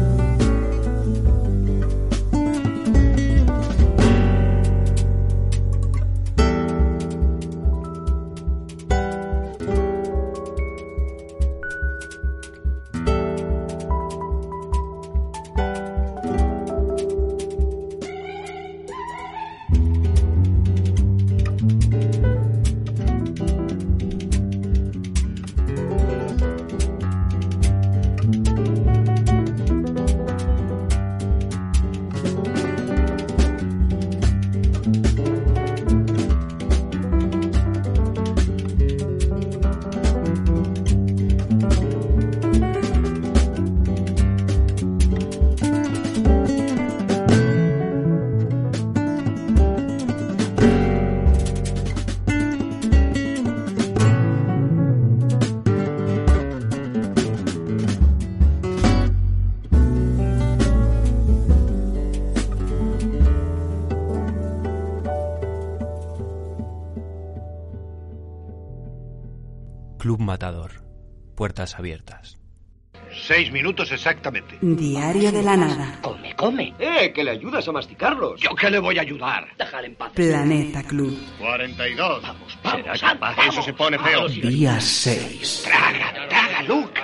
Seis minutos exactamente. Diario de la nada. Come, come. ¡Eh! Que le ayudas a masticarlos. ¿Yo qué le voy a ayudar? Déjale en paz. Planeta Club. 42. Vamos, vamos. Eso se pone feo. Día 6. Traga, traga, Luke.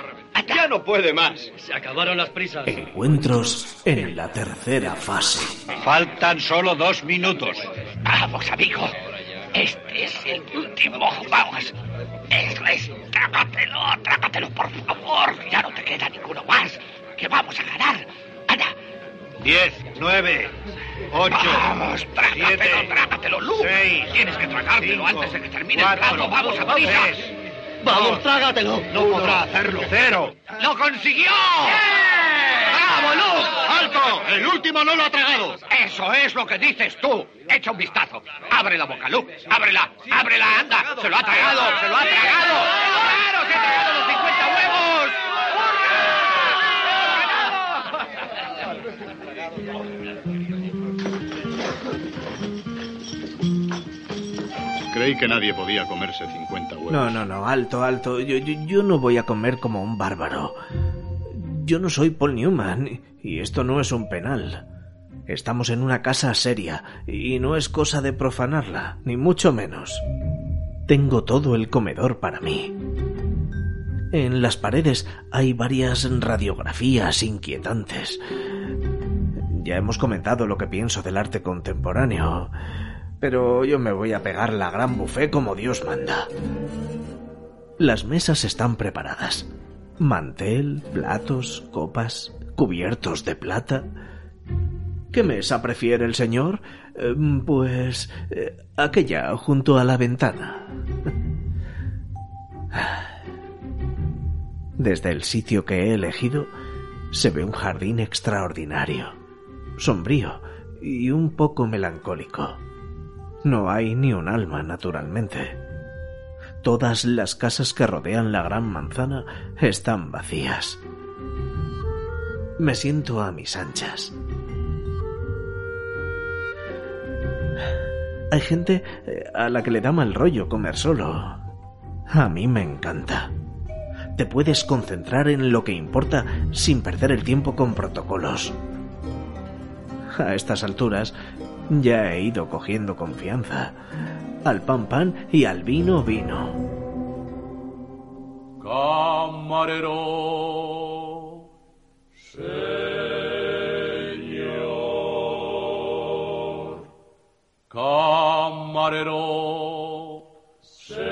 Ya no puede más. Se acabaron las prisas. Encuentros en la tercera fase. Faltan solo dos minutos. Vamos, amigo. Este es el último. Vamos. Eso es. Trágatelo, trágatelo, por favor. Ya no te queda ninguno más. Que vamos a ganar. Anda. Diez, nueve, ocho. Vamos, trágatelo, siete, trágatelo, Luke. Seis, Tienes que tragártelo cinco, antes de que termine cuatro, el plato. Vamos a prisa. tres, Vamos, trágatelo. No podrá hacerlo. Cero. ¡Lo consiguió! ¡Alto! El último no lo ha tragado. Eso es lo que dices tú. Echa un vistazo. Abre la boca, Luke. Ábrela. Ábrela, anda. Se lo ha tragado. Se lo ha tragado. ¡Claro, se ha tragado los 50 huevos! Creí que nadie podía comerse 50 huevos. No, no, no, alto, alto. Yo, yo, yo no voy a comer como un bárbaro. Yo no soy Paul Newman y esto no es un penal. Estamos en una casa seria y no es cosa de profanarla, ni mucho menos. Tengo todo el comedor para mí. En las paredes hay varias radiografías inquietantes. Ya hemos comentado lo que pienso del arte contemporáneo, pero yo me voy a pegar la gran buffet como Dios manda. Las mesas están preparadas. Mantel, platos, copas, cubiertos de plata. ¿Qué mesa prefiere el señor? Eh, pues eh, aquella junto a la ventana. Desde el sitio que he elegido se ve un jardín extraordinario, sombrío y un poco melancólico. No hay ni un alma, naturalmente. Todas las casas que rodean la gran manzana están vacías. Me siento a mis anchas. Hay gente eh, a la que le da mal rollo comer solo. A mí me encanta. Te puedes concentrar en lo que importa sin perder el tiempo con protocolos. A estas alturas ya he ido cogiendo confianza al pan pan y al vino vino. Camarero. Señor. Camarero. Señor.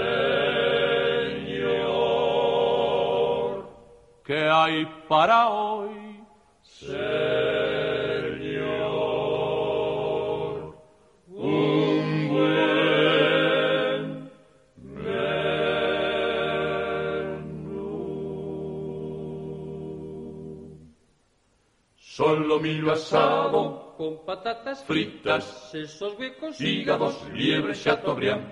¿Qué hay para hoy? Solo milo asado, con patatas fritas, sesos huecos, hígados, liebre, chateaubriand.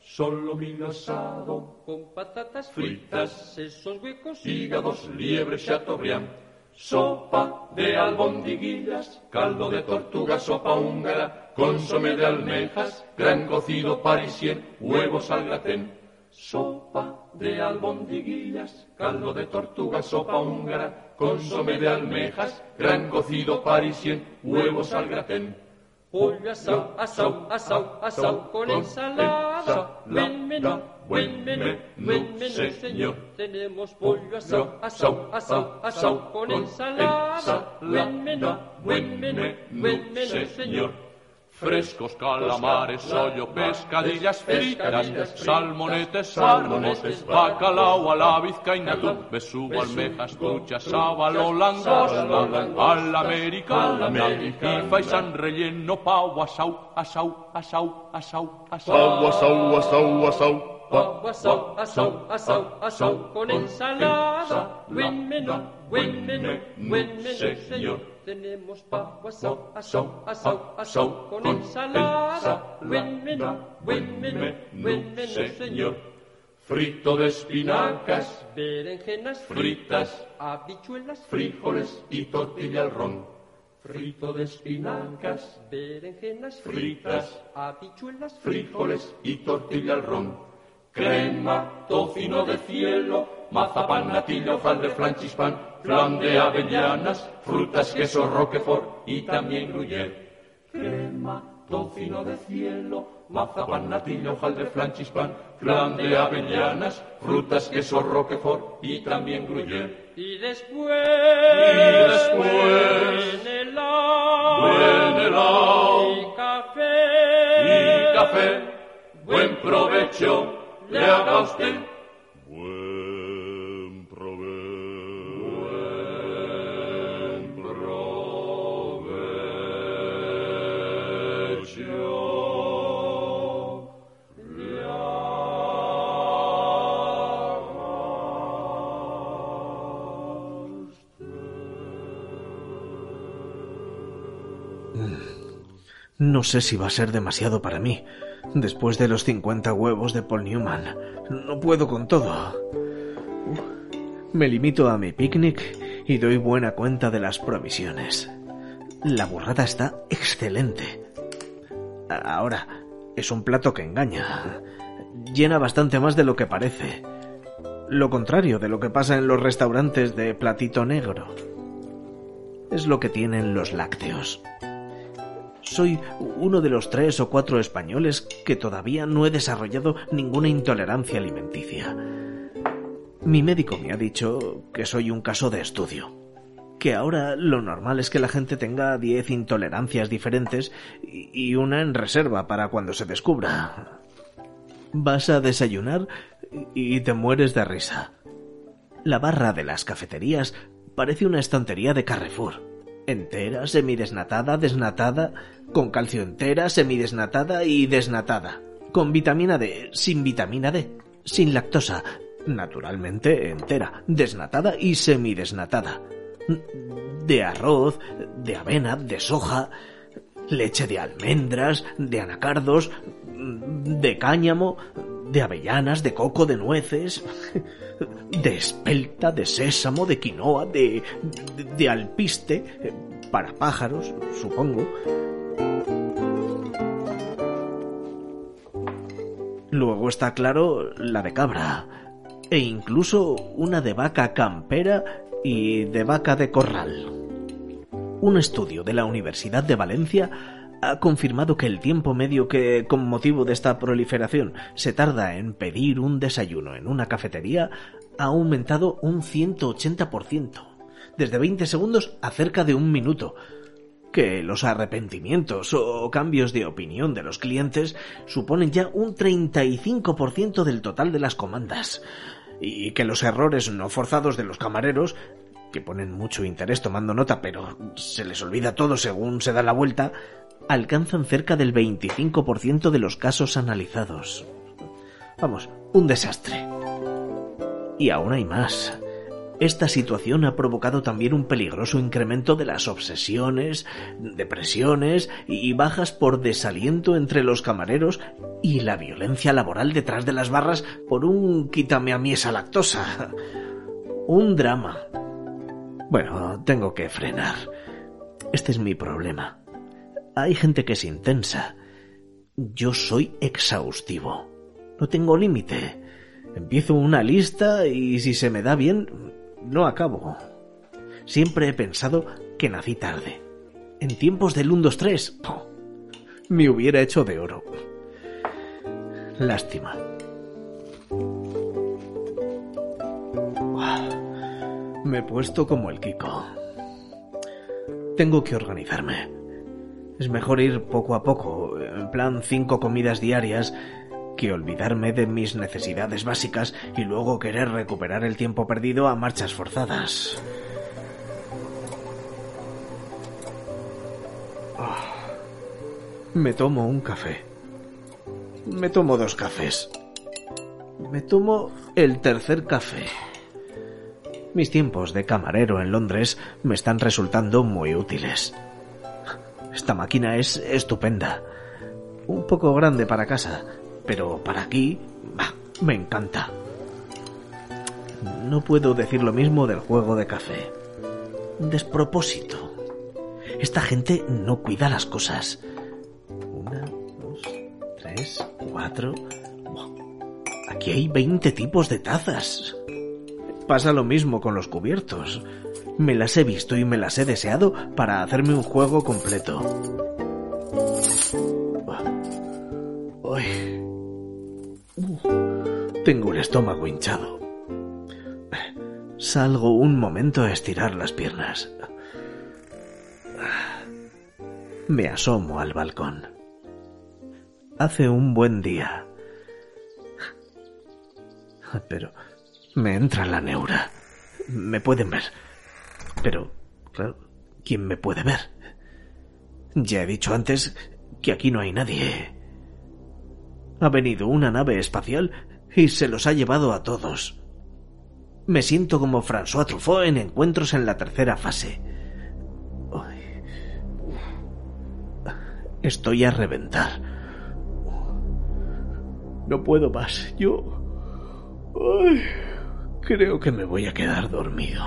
Solo milo asado, con patatas fritas, sesos huecos, hígados, liebre, chateaubriand. Sopa de albondiguillas, caldo de tortuga, sopa húngara, consomé de almejas, gran cocido parisien, huevos al gratén. Sopa de albondiguillas, caldo de tortuga, sopa húngara, consomé de almejas, gran cocido parisien, huevos al gratén. pollo asau, asau, asau, asau, con ensalada, buen menú, buen menú, buen menú, señor. Tenemos pollo asau, asau, asau, asau, con ensalada, buen menú, buen menú, buen menú, señor. Frescos calamares, hoyo, pescadillas fritas, salmonetes, salmonetes, bacalao a la vizcaína, besugo, almejas, truchas, sábalo, langosta, al americana, y faisán relleno, pavo, asau, asau, asau, asau, asau. Pau, asau, asau, asau. Pau, asau, asau, asau, asau, con ensalada, buen menú, buen menú, buen menú, señor. Tenemos pavo, asau, asau, asau, asau, con ensalada, buen menú, buen menú, buen menú, señor. Frito de espinacas, Berenjenas fritas, habichuelas frijoles y tortilla al ron. Frito de espinacas, berenjenas fritas, habichuelas frijoles y tortilla al ron. Crema, tocino de cielo, mazapán, hojaldre, flan, chispán, flan de avellanas, frutas, queso, roquefort y también gruyère. Crema, tocino de cielo, mazapán, hojaldre, flan, chispán, flan de avellanas, frutas, queso, roquefort y también gruyère. Y después, Y después, buen helado, buen helado, y café, y café, buen provecho, le haga usted. Buen provecho. Buen provecho. Le No sé si va a ser demasiado para mí. Después de los 50 huevos de Paul Newman. No puedo con todo. Me limito a mi picnic y doy buena cuenta de las provisiones. La burrada está excelente. Ahora, es un plato que engaña. Llena bastante más de lo que parece. Lo contrario de lo que pasa en los restaurantes de platito negro. Es lo que tienen los lácteos. Soy uno de los tres o cuatro españoles que todavía no he desarrollado ninguna intolerancia alimenticia. Mi médico me ha dicho que soy un caso de estudio. Que ahora lo normal es que la gente tenga diez intolerancias diferentes y una en reserva para cuando se descubra. Vas a desayunar y te mueres de risa. La barra de las cafeterías parece una estantería de Carrefour. Entera, semidesnatada, desnatada, con calcio entera, semidesnatada y desnatada. Con vitamina D, sin vitamina D, sin lactosa, naturalmente entera, desnatada y semidesnatada. De arroz, de avena, de soja, leche de almendras, de anacardos, de cáñamo, de avellanas, de coco, de nueces, de espelta, de sésamo, de quinoa, de, de, alpiste, para pájaros, supongo. Luego está claro la de cabra, e incluso una de vaca campera y de vaca de corral. Un estudio de la Universidad de Valencia ha confirmado que el tiempo medio que, con motivo de esta proliferación, se tarda en pedir un desayuno en una cafetería ha aumentado un 180%, desde 20 segundos a cerca de un minuto. que los arrepentimientos o cambios de opinión de los clientes suponen ya un 35% del total de las comandas y que los errores no forzados de los camareros que ponen mucho interés tomando nota, pero se les olvida todo según se da la vuelta, alcanzan cerca del 25% de los casos analizados. Vamos, un desastre. Y aún hay más. Esta situación ha provocado también un peligroso incremento de las obsesiones, depresiones y bajas por desaliento entre los camareros y la violencia laboral detrás de las barras por un quítame a mí esa lactosa. Un drama. Bueno, tengo que frenar. Este es mi problema. Hay gente que es intensa. Yo soy exhaustivo. No tengo límite. Empiezo una lista y si se me da bien, no acabo. Siempre he pensado que nací tarde. En tiempos del 1, 2, 3, me hubiera hecho de oro. Lástima. Me he puesto como el Kiko. Tengo que organizarme. Es mejor ir poco a poco, en plan cinco comidas diarias, que olvidarme de mis necesidades básicas y luego querer recuperar el tiempo perdido a marchas forzadas. Ah. Me tomo un café. Me tomo dos cafés. Me tomo el tercer café. Mis tiempos de camarero en Londres me están resultando muy útiles. Esta máquina es estupenda. Un poco grande para casa, pero para aquí me encanta. No puedo decir lo mismo del juego de café. Despropósito. Esta gente no cuida las cosas. Una, dos, tres, cuatro. Aquí hay 20 tipos de tazas. Pasa lo mismo con los cubiertos. Me las he visto y me las he deseado para hacerme un juego completo. Ay. Uh, tengo el estómago hinchado. Salgo un momento a estirar las piernas. Me asomo al balcón. Hace un buen día. Pero me entra la neura. Me pueden ver. Pero, claro, ¿quién me puede ver? Ya he dicho antes que aquí no hay nadie. Ha venido una nave espacial y se los ha llevado a todos. Me siento como François Truffaut en encuentros en la tercera fase. Estoy a reventar. No puedo más. Yo... Creo que me voy a quedar dormido.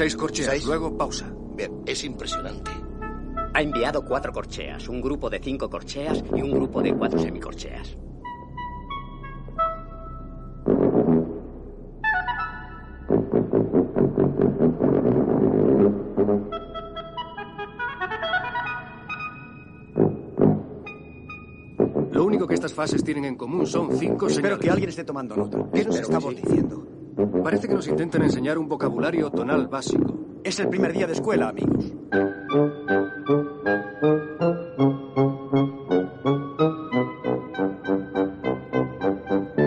Seis corcheas, luego pausa. Bien, es impresionante. Ha enviado cuatro corcheas, un grupo de cinco corcheas y un grupo de cuatro semicorcheas. Lo único que estas fases tienen en común son cinco Espero señales. que alguien esté tomando nota. ¿Qué nos Espero estamos sí. diciendo? Parece que nos intentan enseñar un vocabulario tonal básico. Es el primer día de escuela, amigos.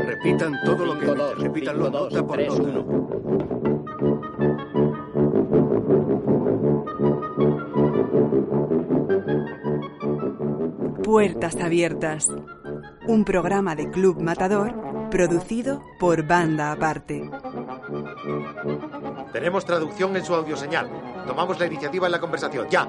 Repitan todo lo que cinco, repitan dos, nota por tres, nota. Uno. Puertas abiertas. Un programa de Club Matador producido por Banda Aparte. Tenemos traducción en su audioseñal. Tomamos la iniciativa en la conversación. ¡Ya!